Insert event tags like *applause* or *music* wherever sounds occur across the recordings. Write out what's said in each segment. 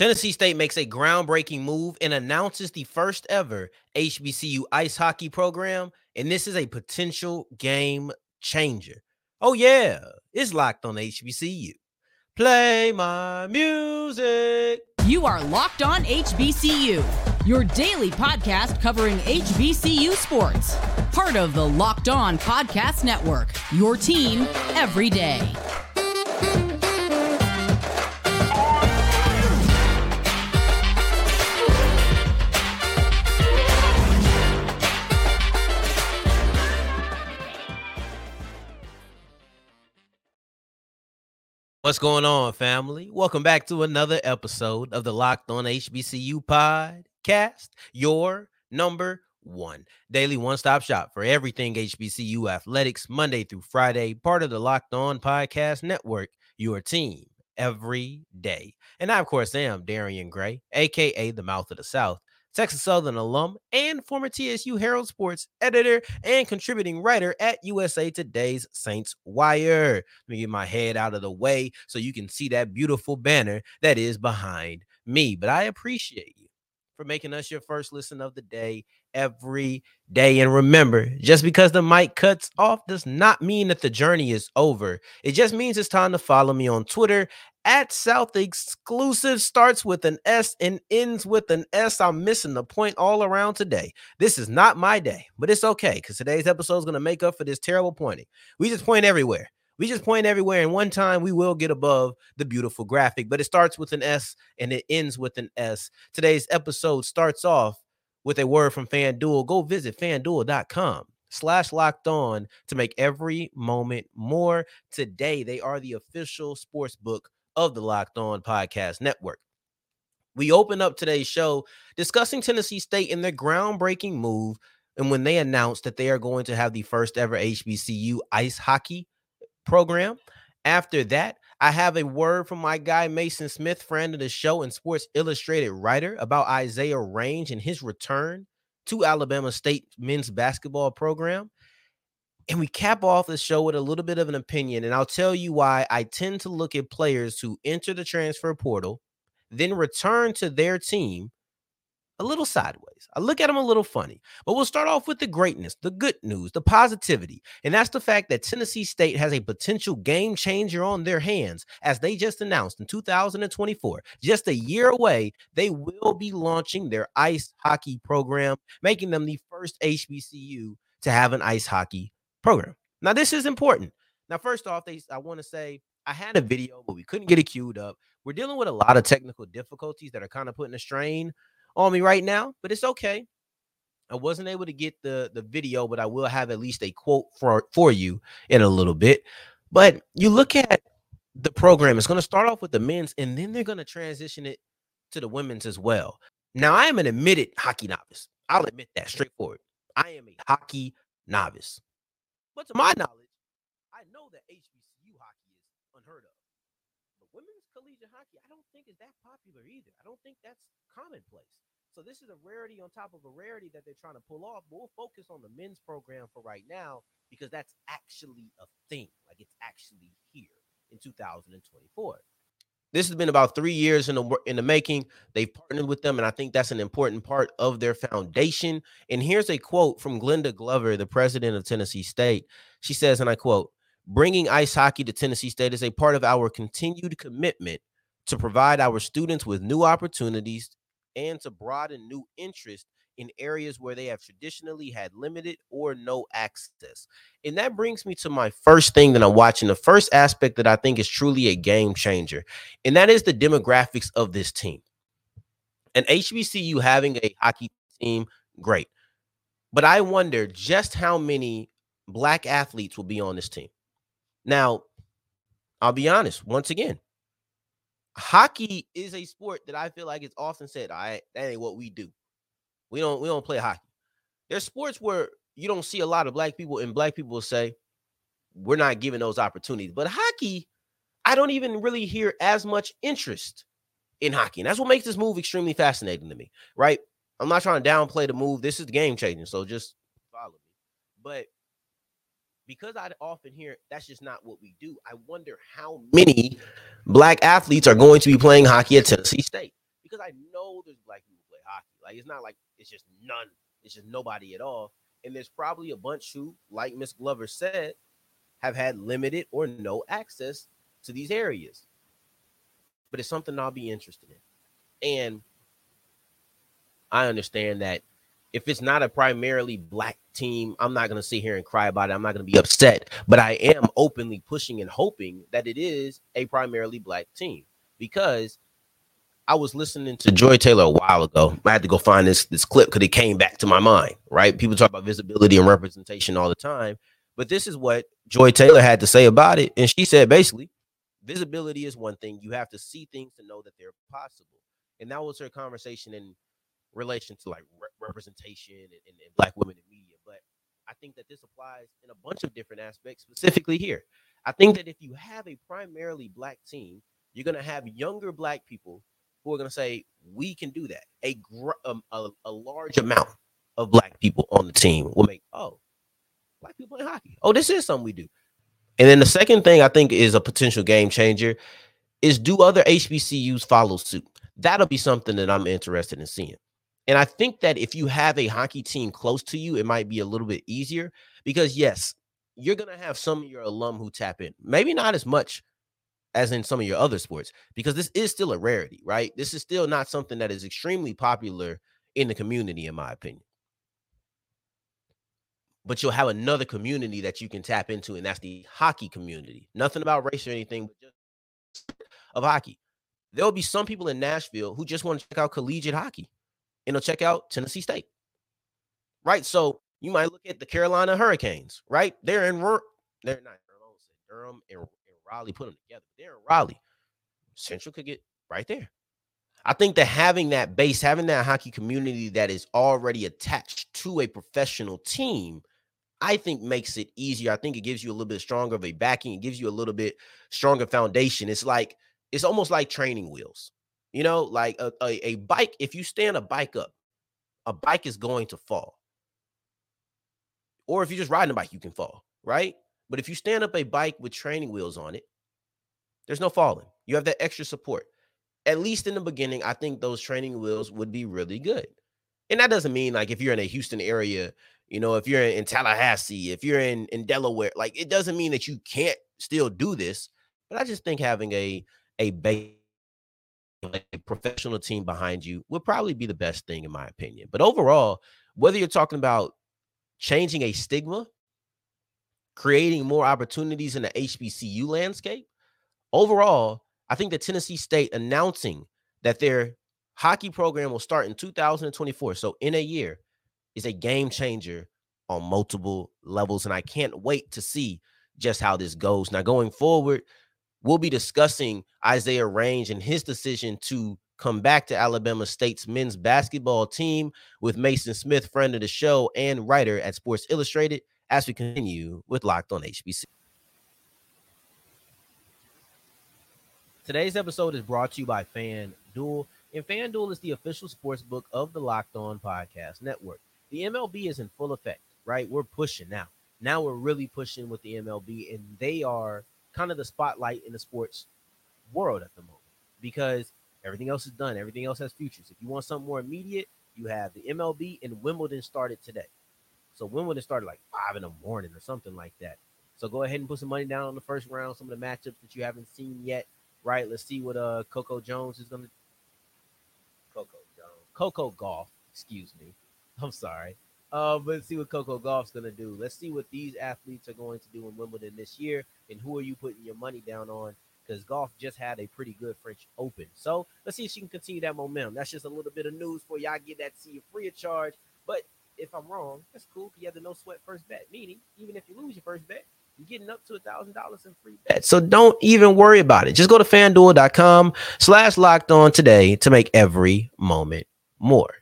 Tennessee State makes a groundbreaking move and announces the first ever HBCU ice hockey program. And this is a potential game changer. Oh, yeah, it's locked on HBCU. Play my music. You are Locked On HBCU, your daily podcast covering HBCU sports. Part of the Locked On Podcast Network, your team every day. What's going on, family? Welcome back to another episode of the Locked On HBCU podcast, your number one daily one stop shop for everything HBCU athletics, Monday through Friday, part of the Locked On Podcast Network, your team every day. And I, of course, am Darian Gray, aka the Mouth of the South. Texas Southern alum and former TSU Herald Sports editor and contributing writer at USA Today's Saints Wire. Let me get my head out of the way so you can see that beautiful banner that is behind me. But I appreciate for making us your first listen of the day every day. And remember, just because the mic cuts off does not mean that the journey is over. It just means it's time to follow me on Twitter at South exclusive starts with an S and ends with an S. I'm missing the point all around today. This is not my day, but it's okay because today's episode is going to make up for this terrible pointing. We just point everywhere. We just point everywhere, and one time we will get above the beautiful graphic, but it starts with an S and it ends with an S. Today's episode starts off with a word from FanDuel. Go visit fanduel.com slash locked on to make every moment more. Today, they are the official sports book of the Locked On Podcast Network. We open up today's show discussing Tennessee State and their groundbreaking move and when they announced that they are going to have the first ever HBCU ice hockey program. After that, I have a word from my guy Mason Smith, friend of the show and Sports Illustrated writer, about Isaiah Range and his return to Alabama State men's basketball program. And we cap off the show with a little bit of an opinion. And I'll tell you why I tend to look at players who enter the transfer portal, then return to their team a little sideways. I look at them a little funny. But we'll start off with the greatness, the good news, the positivity. And that's the fact that Tennessee State has a potential game changer on their hands. As they just announced in 2024, just a year away, they will be launching their ice hockey program, making them the first HBCU to have an ice hockey program. Now, this is important. Now, first off, they I want to say I had a video, but we couldn't get it queued up. We're dealing with a lot of technical difficulties that are kind of putting a strain on me right now, but it's okay. I wasn't able to get the the video, but I will have at least a quote for for you in a little bit. But you look at the program, it's going to start off with the men's, and then they're going to transition it to the women's as well. Now, I am an admitted hockey novice. I'll admit that straightforward. I am a hockey novice. But to my knowledge, I know that HBCU hockey is unheard of. But women's collegiate hockey, I don't think is that popular either. I don't think that's commonplace. So this is a rarity on top of a rarity that they're trying to pull off. But we'll focus on the men's program for right now because that's actually a thing. Like it's actually here in 2024 this has been about three years in the in the making. They've partnered with them, and I think that's an important part of their foundation. And here's a quote from Glenda Glover, the president of Tennessee State. She says, and I quote: "Bringing ice hockey to Tennessee State is a part of our continued commitment to provide our students with new opportunities and to broaden new interest in areas where they have traditionally had limited or no access. And that brings me to my first thing that I'm watching, the first aspect that I think is truly a game changer, and that is the demographics of this team. And HBCU having a hockey team, great. But I wonder just how many black athletes will be on this team. Now, I'll be honest, once again, hockey is a sport that I feel like it's often said, all right, that ain't what we do. We don't we don't play hockey. There's sports where you don't see a lot of black people, and black people say, We're not giving those opportunities. But hockey, I don't even really hear as much interest in hockey. And that's what makes this move extremely fascinating to me, right? I'm not trying to downplay the move. This is game changing. So just follow me. But because I often hear that's just not what we do, I wonder how many black athletes are going to be playing hockey at Tennessee State. Because I know there's black people who play hockey. Like it's not like it's just none. It's just nobody at all. And there's probably a bunch who, like Miss Glover said, have had limited or no access to these areas. But it's something I'll be interested in. And I understand that if it's not a primarily black team, I'm not going to sit here and cry about it. I'm not going to be upset, but I am openly pushing and hoping that it is a primarily black team because I was listening to Joy Taylor a while ago. I had to go find this this clip because it came back to my mind. Right? People talk about visibility and representation all the time, but this is what Joy Taylor had to say about it, and she said basically, visibility is one thing. You have to see things to know that they're possible, and that was her conversation in relation to like re- representation and, and, and black women in media. But I think that this applies in a bunch of different aspects, specifically here. I think that if you have a primarily black team, you're going to have younger black people who are going to say, we can do that. A, gr- um, a, a large amount of black people on the team will make, oh, black people play hockey. Oh, this is something we do. And then the second thing I think is a potential game changer is do other HBCUs follow suit? That'll be something that I'm interested in seeing. And I think that if you have a hockey team close to you, it might be a little bit easier because, yes, you're going to have some of your alum who tap in. Maybe not as much as in some of your other sports because this is still a rarity, right? This is still not something that is extremely popular in the community, in my opinion. But you'll have another community that you can tap into, and that's the hockey community. Nothing about race or anything, but just of hockey. There will be some people in Nashville who just want to check out collegiate hockey and they'll check out Tennessee State. Right. So you might look at the Carolina Hurricanes, right? They're in they're not Durham and, and Raleigh put them together. They're in Raleigh. Central could get right there. I think that having that base, having that hockey community that is already attached to a professional team, I think makes it easier. I think it gives you a little bit stronger of a backing. It gives you a little bit stronger foundation. It's like it's almost like training wheels. You know, like a, a, a bike, if you stand a bike up, a bike is going to fall. Or if you're just riding a bike, you can fall, right? But if you stand up a bike with training wheels on it, there's no falling. You have that extra support. At least in the beginning, I think those training wheels would be really good. And that doesn't mean like if you're in a Houston area, you know, if you're in Tallahassee, if you're in, in Delaware, like it doesn't mean that you can't still do this. But I just think having a a base a professional team behind you would probably be the best thing in my opinion. But overall, whether you're talking about changing a stigma, creating more opportunities in the HBCU landscape, overall, I think that Tennessee State announcing that their hockey program will start in 2024, so in a year, is a game changer on multiple levels. And I can't wait to see just how this goes. Now, going forward, we'll be discussing Isaiah Range and his decision to come back to Alabama State's men's basketball team with Mason Smith, friend of the show and writer at Sports Illustrated, as we continue with Locked on HBC. Today's episode is brought to you by FanDuel, and FanDuel is the official sports book of the Locked On Podcast Network. The MLB is in full effect, right? We're pushing now. Now we're really pushing with the MLB, and they are kind of the spotlight in the sports world at the moment because everything else is done. Everything else has futures. If you want something more immediate, you have the MLB and Wimbledon started today. So Wimbledon started like five in the morning or something like that. So go ahead and put some money down on the first round, some of the matchups that you haven't seen yet. Right. Let's see what uh Coco Jones is gonna Coco Jones. Coco Gauff, excuse me. *laughs* I'm sorry. Uh, but let's see what Coco Gauff's gonna do. Let's see what these athletes are going to do in Wimbledon this year, and who are you putting your money down on? Because Gauff just had a pretty good French Open. So let's see if she can continue that momentum. That's just a little bit of news for y'all. Get that to you free of charge. But if I'm wrong, that's cool. You have the no sweat first bet. Meaning, even if you lose your first bet, you're getting up to a thousand dollars in free bets. So don't even worry about it. Just go to fanduel.com slash locked on today to make every moment more.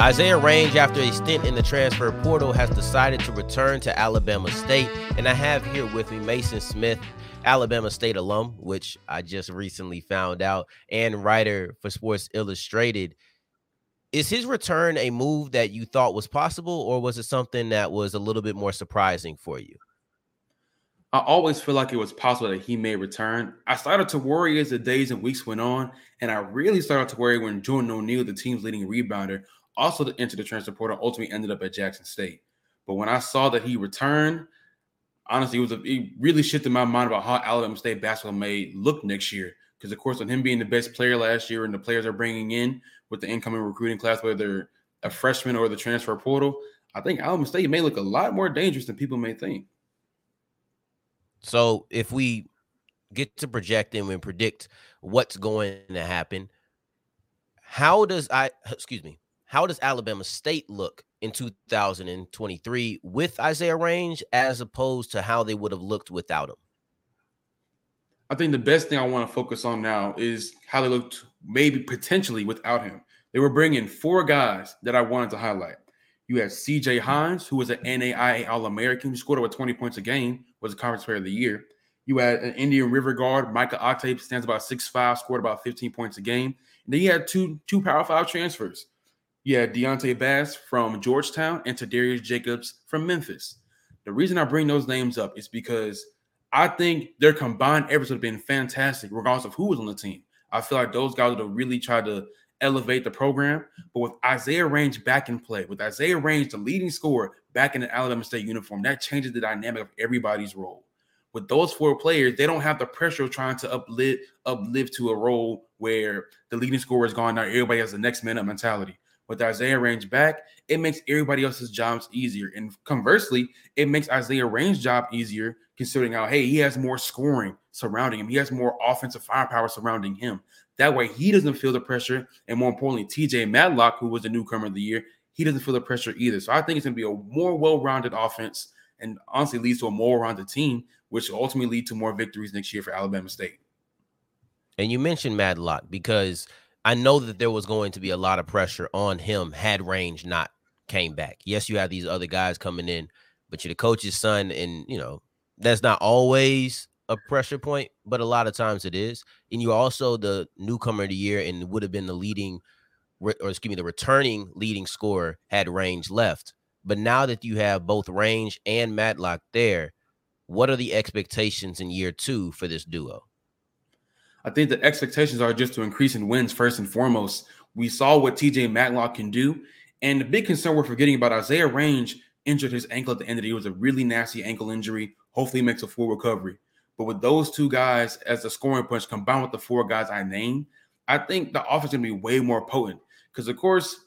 Isaiah Range, after a stint in the transfer portal, has decided to return to Alabama State. And I have here with me Mason Smith, Alabama State alum, which I just recently found out, and writer for Sports Illustrated. is his return a move that you thought was possible, or was it something that was a little bit more surprising for you? I always feel like it was possible that he may return. I started to worry as the days and weeks went on, and I really started to worry when Jordan O'Neal, the team's leading rebounder, also entered the transfer portal, ultimately ended up at Jackson State. But when I saw that he returned, honestly, it was a, it really shifted my mind about how Alabama State basketball may look next year. Because of course, with him being the best player last year and the players are bringing in with the incoming recruiting class, whether a freshman or the transfer portal, I think Alabama State may look a lot more dangerous than people may think. So if we get to projecting and predict what's going to happen, how does I excuse me, how does Alabama State look in 2023 with Isaiah Range as opposed to how they would have looked without him? I think the best thing I want to focus on now is how they looked maybe potentially without him. They were bringing four guys that I wanted to highlight. You had CJ Hines, who was an NAIA All American, who scored over 20 points a game, was a conference player of the year. You had an Indian River guard, Micah Octave, stands about 6'5, scored about 15 points a game. And then you had two, two Power Five transfers. You had Deonte Bass from Georgetown and Tadarius Jacobs from Memphis. The reason I bring those names up is because I think their combined efforts have been fantastic, regardless of who was on the team. I feel like those guys would have really tried to elevate the program. But with Isaiah Range back in play, with Isaiah Range, the leading scorer, back in the Alabama State uniform, that changes the dynamic of everybody's role. With those four players, they don't have the pressure of trying to uplift, uplift to a role where the leading scorer is gone now. Everybody has the next man up mentality with Isaiah Range back, it makes everybody else's jobs easier. And conversely, it makes Isaiah Range's job easier, considering how, hey, he has more scoring surrounding him. He has more offensive firepower surrounding him. That way, he doesn't feel the pressure. And more importantly, TJ Matlock, who was the newcomer of the year, he doesn't feel the pressure either. So I think it's going to be a more well rounded offense and honestly leads to a more rounded team, which will ultimately lead to more victories next year for Alabama State. And you mentioned Matlock because – I know that there was going to be a lot of pressure on him had range not came back. Yes, you have these other guys coming in, but you're the coach's son, and you know that's not always a pressure point, but a lot of times it is. And you're also the newcomer of the year and would have been the leading, or excuse me, the returning leading scorer had range left. But now that you have both range and Matlock there, what are the expectations in year two for this duo? I think the expectations are just to increase in wins first and foremost. We saw what TJ Matlock can do. And the big concern we're forgetting about Isaiah Range injured his ankle at the end of the year. It was a really nasty ankle injury. Hopefully, makes a full recovery. But with those two guys as the scoring punch combined with the four guys I named, I think the offense is going to be way more potent. Because, of course,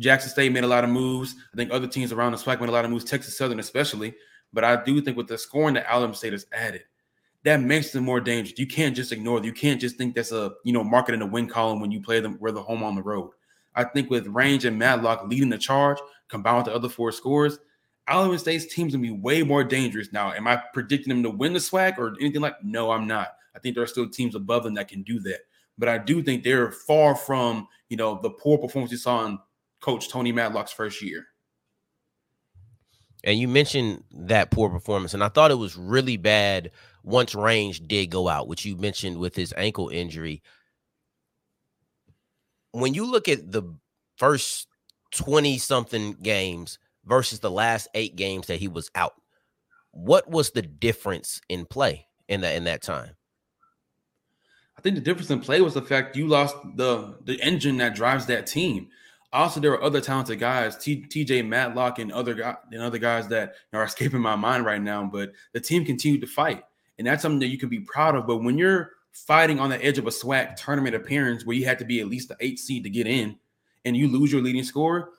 Jackson State made a lot of moves. I think other teams around the SWAC made a lot of moves, Texas Southern especially. But I do think with the scoring that Alabama State has added, that makes them more dangerous. You can't just ignore them. You can't just think that's a you know market in the win column when you play them where the home on the road. I think with Range and Matlock leading the charge, combined with the other four scores, Alabama State's team's gonna be way more dangerous. Now, am I predicting them to win the SWAC or anything like? No, I'm not. I think there are still teams above them that can do that. But I do think they're far from you know the poor performance you saw in Coach Tony Matlock's first year. And you mentioned that poor performance, and I thought it was really bad once range did go out, which you mentioned with his ankle injury. When you look at the first 20 something games versus the last eight games that he was out, what was the difference in play in that in that time? I think the difference in play was the fact you lost the the engine that drives that team. Also, there were other talented guys, TJ Matlock and other guys and other guys that are escaping my mind right now. But the team continued to fight, and that's something that you can be proud of. But when you're fighting on the edge of a SWAC tournament appearance where you had to be at least the eight seed to get in, and you lose your leading scorer,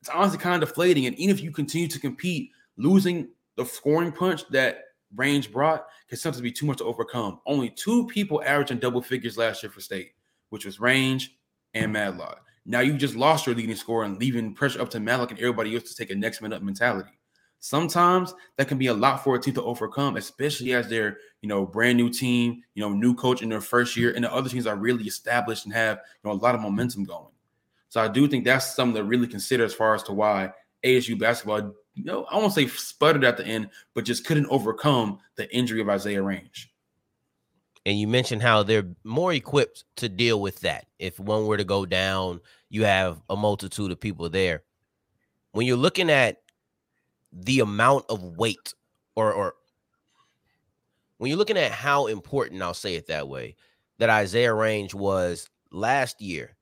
it's honestly kind of deflating. And even if you continue to compete, losing the scoring punch that Range brought can sometimes be too much to overcome. Only two people averaging double figures last year for state, which was Range and Matlock. Now you just lost your leading scorer and leaving pressure up to Malik and everybody else to take a next man up mentality. Sometimes that can be a lot for a team to overcome, especially as they're, you know, brand new team, you know, new coach in their first year, and the other teams are really established and have, you know, a lot of momentum going. So I do think that's something to really consider as far as to why ASU basketball, you know, I won't say sputtered at the end, but just couldn't overcome the injury of Isaiah Range. And you mentioned how they're more equipped to deal with that. If one were to go down, you have a multitude of people there. When you're looking at the amount of weight or or when you're looking at how important, I'll say it that way, that Isaiah Range was last year,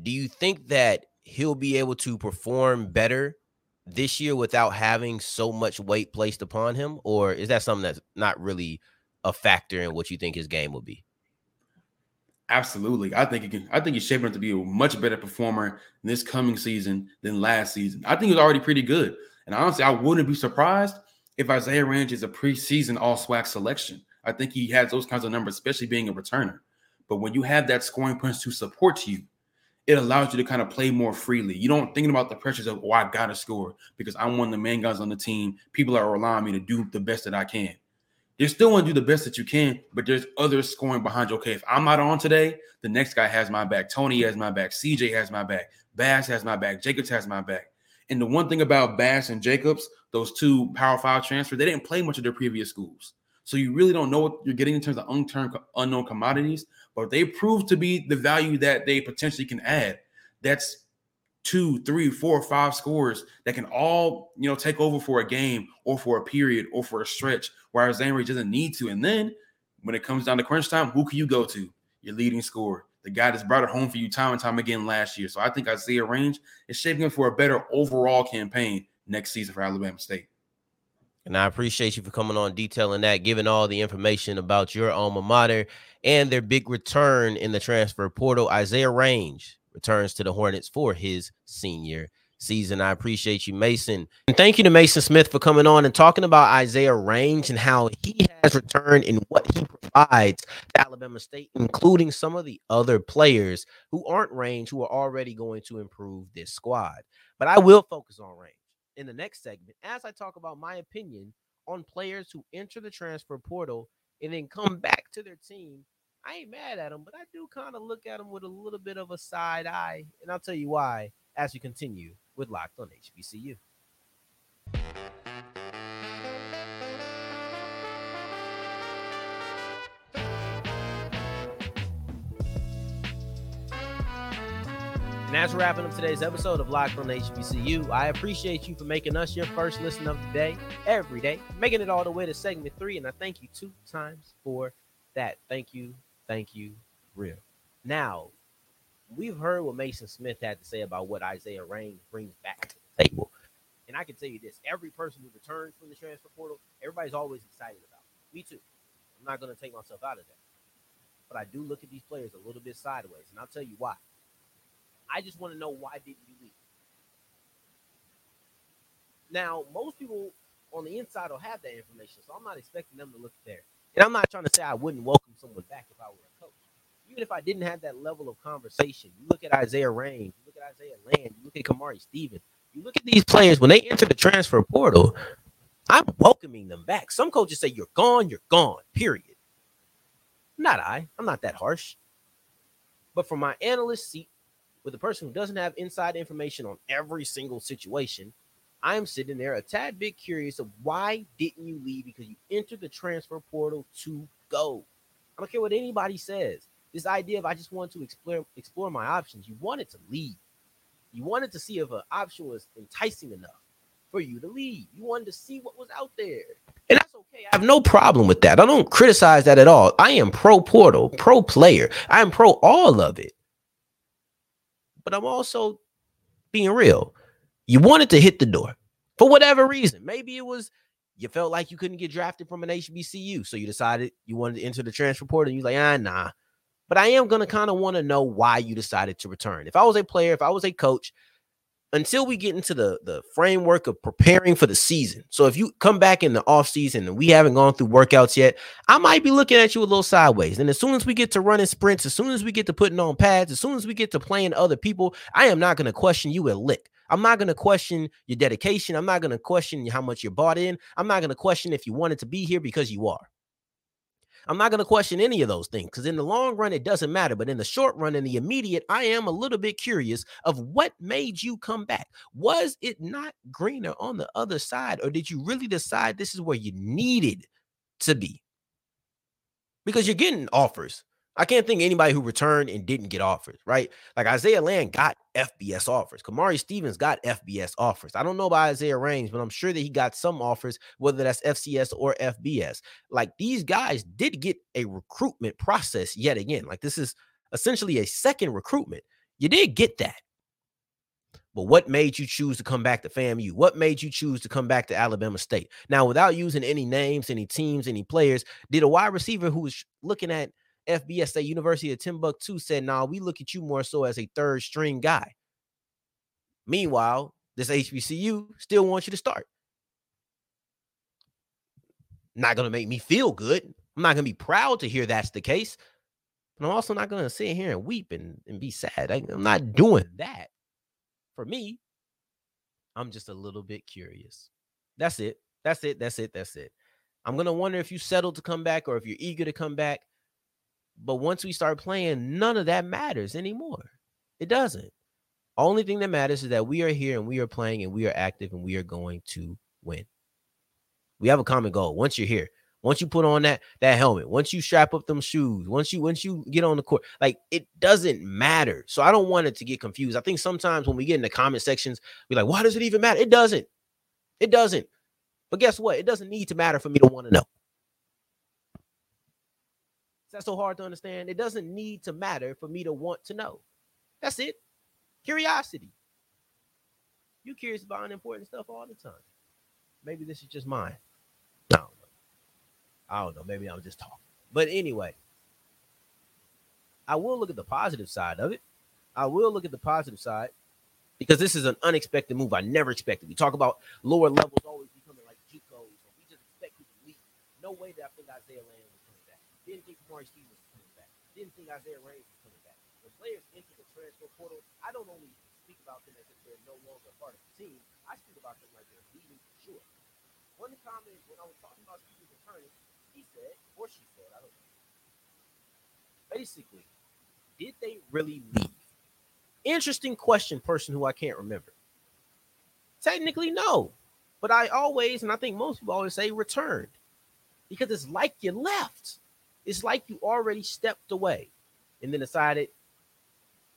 do you think that he'll be able to perform better this year without having so much weight placed upon him? Or is that something that's not really a factor in what you think his game will be? Absolutely. I think he can. I think he's shaping up to be a much better performer this coming season than last season. I think he's already pretty good. And honestly, I wouldn't be surprised if Isaiah Range is a preseason all SWAC selection. I think he has those kinds of numbers, especially being a returner. But when you have that scoring punch to support you, it allows you to kind of play more freely. You don't thinking about the pressures of, oh, I gotta score because I'm one of the main guys on the team. People are on me to do the best that I can. You still want to do the best that you can, but there's others scoring behind you. Okay, if I'm not on today, the next guy has my back. Tony has my back. CJ has my back. Bass has my back. Jacobs has my back. And the one thing about Bass and Jacobs, those two Power Five transfer, they didn't play much of their previous schools. So you really don't know what you're getting in terms of unknown commodities, but they prove to be the value that they potentially can add. That's two, three, four, five scores that can all, you know, take over for a game or for a period or for a stretch, whereas Zanry doesn't need to. And then when it comes down to crunch time, who can you go to? Your leading scorer, the guy that's brought it home for you time and time again last year. So I think Isaiah Range is shaping up for a better overall campaign next season for Alabama State. And I appreciate you for coming on detailing that, giving all the information about your alma mater and their big return in the transfer portal. Isaiah Range returns to the Hornets for his senior season. I appreciate you, Mason. And thank you to Mason Smith for coming on and talking about Isaiah Range and how he has returned and what he provides to Alabama State, including some of the other players who aren't Range, who are already going to improve this squad. But I will focus on Range in the next segment as I talk about my opinion on players who enter the transfer portal and then come back to their team. I ain't mad at them, but I do kind of look at them with a little bit of a side eye. And I'll tell you why as we continue with Locked on HBCU. And we're wrapping up today's episode of Locked on HBCU, I appreciate you for making us your first listen of the day, every day, making it all the way to segment three. And I thank you two times for that. Thank you. Thank you. Real. Now, we've heard what Mason Smith had to say about what Isaiah Range brings back to the table. And I can tell you this every person who returns from the transfer portal, everybody's always excited about it. Me too. I'm not going to take myself out of that. But I do look at these players a little bit sideways, and I'll tell you why. I just want to know why didn't you leave? Now, most people on the inside will have that information, so I'm not expecting them to look there. And I'm not trying to say I wouldn't welcome someone back if I were a coach. Even if I didn't have that level of conversation, you look at Isaiah Range, you look at Isaiah Land, you look at Kamari Stevens, you look at these players when they enter the transfer portal, I'm welcoming them back. Some coaches say you're gone, you're gone, period. Not I. I'm not that harsh. But from my analyst seat, with a person who doesn't have inside information on every single situation, I am sitting there a tad bit curious of why didn't you leave? Because you entered the transfer portal to go. I don't care what anybody says. This idea of I just wanted to explore explore my options. You wanted to leave. You wanted to see if an option was enticing enough for you to leave. You wanted to see what was out there. And that's okay. I have no problem with that. I don't criticize that at all. I am pro portal, pro player. I am pro all of it but I'm also being real. You wanted to hit the door for whatever reason. Maybe it was you felt like you couldn't get drafted from an HBCU, so you decided you wanted to enter the transfer portal, and you're like, ah, nah. But I am gonna kind of want to know why you decided to return. If I was a player, if I was a coach, until we get into the the framework of preparing for the season. So if you come back in the off season and we haven't gone through workouts yet, I might be looking at you a little sideways. And as soon as we get to running sprints, as soon as we get to putting on pads, as soon as we get to playing other people, I am not going to question you a lick. I'm not going to question your dedication. I'm not going to question how much you're bought in. I'm not going to question if you wanted to be here because you are. I'm not going to question any of those things because in the long run, it doesn't matter. But in the short run, in the immediate, I am a little bit curious of what made you come back. Was it not greener on the other side, or did you really decide this is where you needed to be? because you're getting offers. I can't think anybody who returned and didn't get offers, right? Like Isaiah Land got FBS offers. Kamari Stevens got FBS offers. I don't know about Isaiah Range, but I'm sure that he got some offers, whether that's FCS or FBS. Like these guys did get a recruitment process yet again. Like this is essentially a second recruitment. You did get that. But what made you choose to come back to FAMU? What made you choose to come back to Alabama State? Now, without using any names, any teams, any players, did a wide receiver who was looking at FBS State University of Timbuktu said, "Nah, we look at you more so as a third string guy." Meanwhile, this HBCU still wants you to start. Not gonna make me feel good. I'm not gonna be proud to hear that's the case. But I'm also not gonna sit here and weep and, and be sad. I, I'm not doing that for me, I'm just a little bit curious. That's it. That's it. That's it. That's it. I'm gonna wonder if you settled to come back or if you're eager to come back. But once we start playing, none of that matters anymore. It doesn't. Only thing that matters is that we are here and we are playing and we are active and we are going to win. We have a common goal. Once you're here, once you put on that that helmet, once you strap up them shoes, once you once you get on the court, like it doesn't matter. So I don't want it to get confused. I think sometimes when we get in the comment sections, we're like, why does it even matter? It doesn't. It doesn't. But guess what? It doesn't need to matter for me to want to know. Is that so hard to understand? It doesn't need to matter for me to want to know. That's it. Curiosity. You curious about unimportant stuff all the time. Maybe this is just mine. No. I don't know. Maybe I'm just talking. But anyway, I will look at the positive side of it. I will look at the positive side because this is an unexpected move. I never expected. We talk about lower levels always becoming like JUCOs, or we just expect to leave. No way that I think Isaiah Land. Didn't think Kamari Stevens was coming back. Didn't think Isaiah Range was coming back. When players enter the transfer portal, I don't only speak about them as if they're no longer part of the team. I speak about them like they're leaving for sure. One comment when I was talking about Stevens returning, he said, or she said, I don't know. Basically, did they really leave? Interesting question, person who I can't remember. Technically, no. But I always, and I think most people always say returned because it's like you left. It's like you already stepped away and then decided,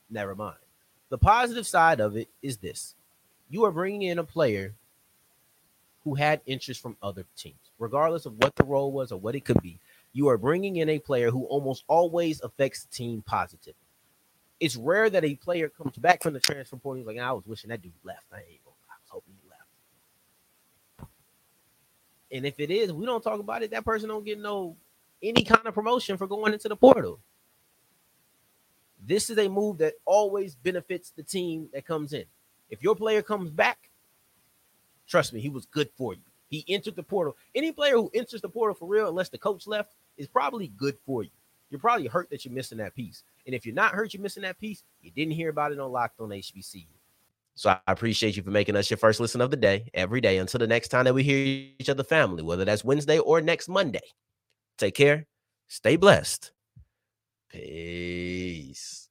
never mind. The positive side of it is this you are bringing in a player who had interest from other teams, regardless of what the role was or what it could be. You are bringing in a player who almost always affects the team positively. It's rare that a player comes back from the transfer portal. He's like, I was wishing that dude left. I ain't gonna, I was hoping he left. And if it is, we don't talk about it. That person don't get no any kind of promotion for going into the portal. This is a move that always benefits the team that comes in. If your player comes back, trust me, he was good for you. He entered the portal. Any player who enters the portal for real, unless the coach left, is probably good for you. You're probably hurt that you're missing that piece. And if you're not hurt, you're missing that piece. You didn't hear about it on Locked on HBCU. So I appreciate you for making us your first listen of the day every day until the next time that we hear each other family, whether that's Wednesday or next Monday. Take care. Stay blessed. Peace.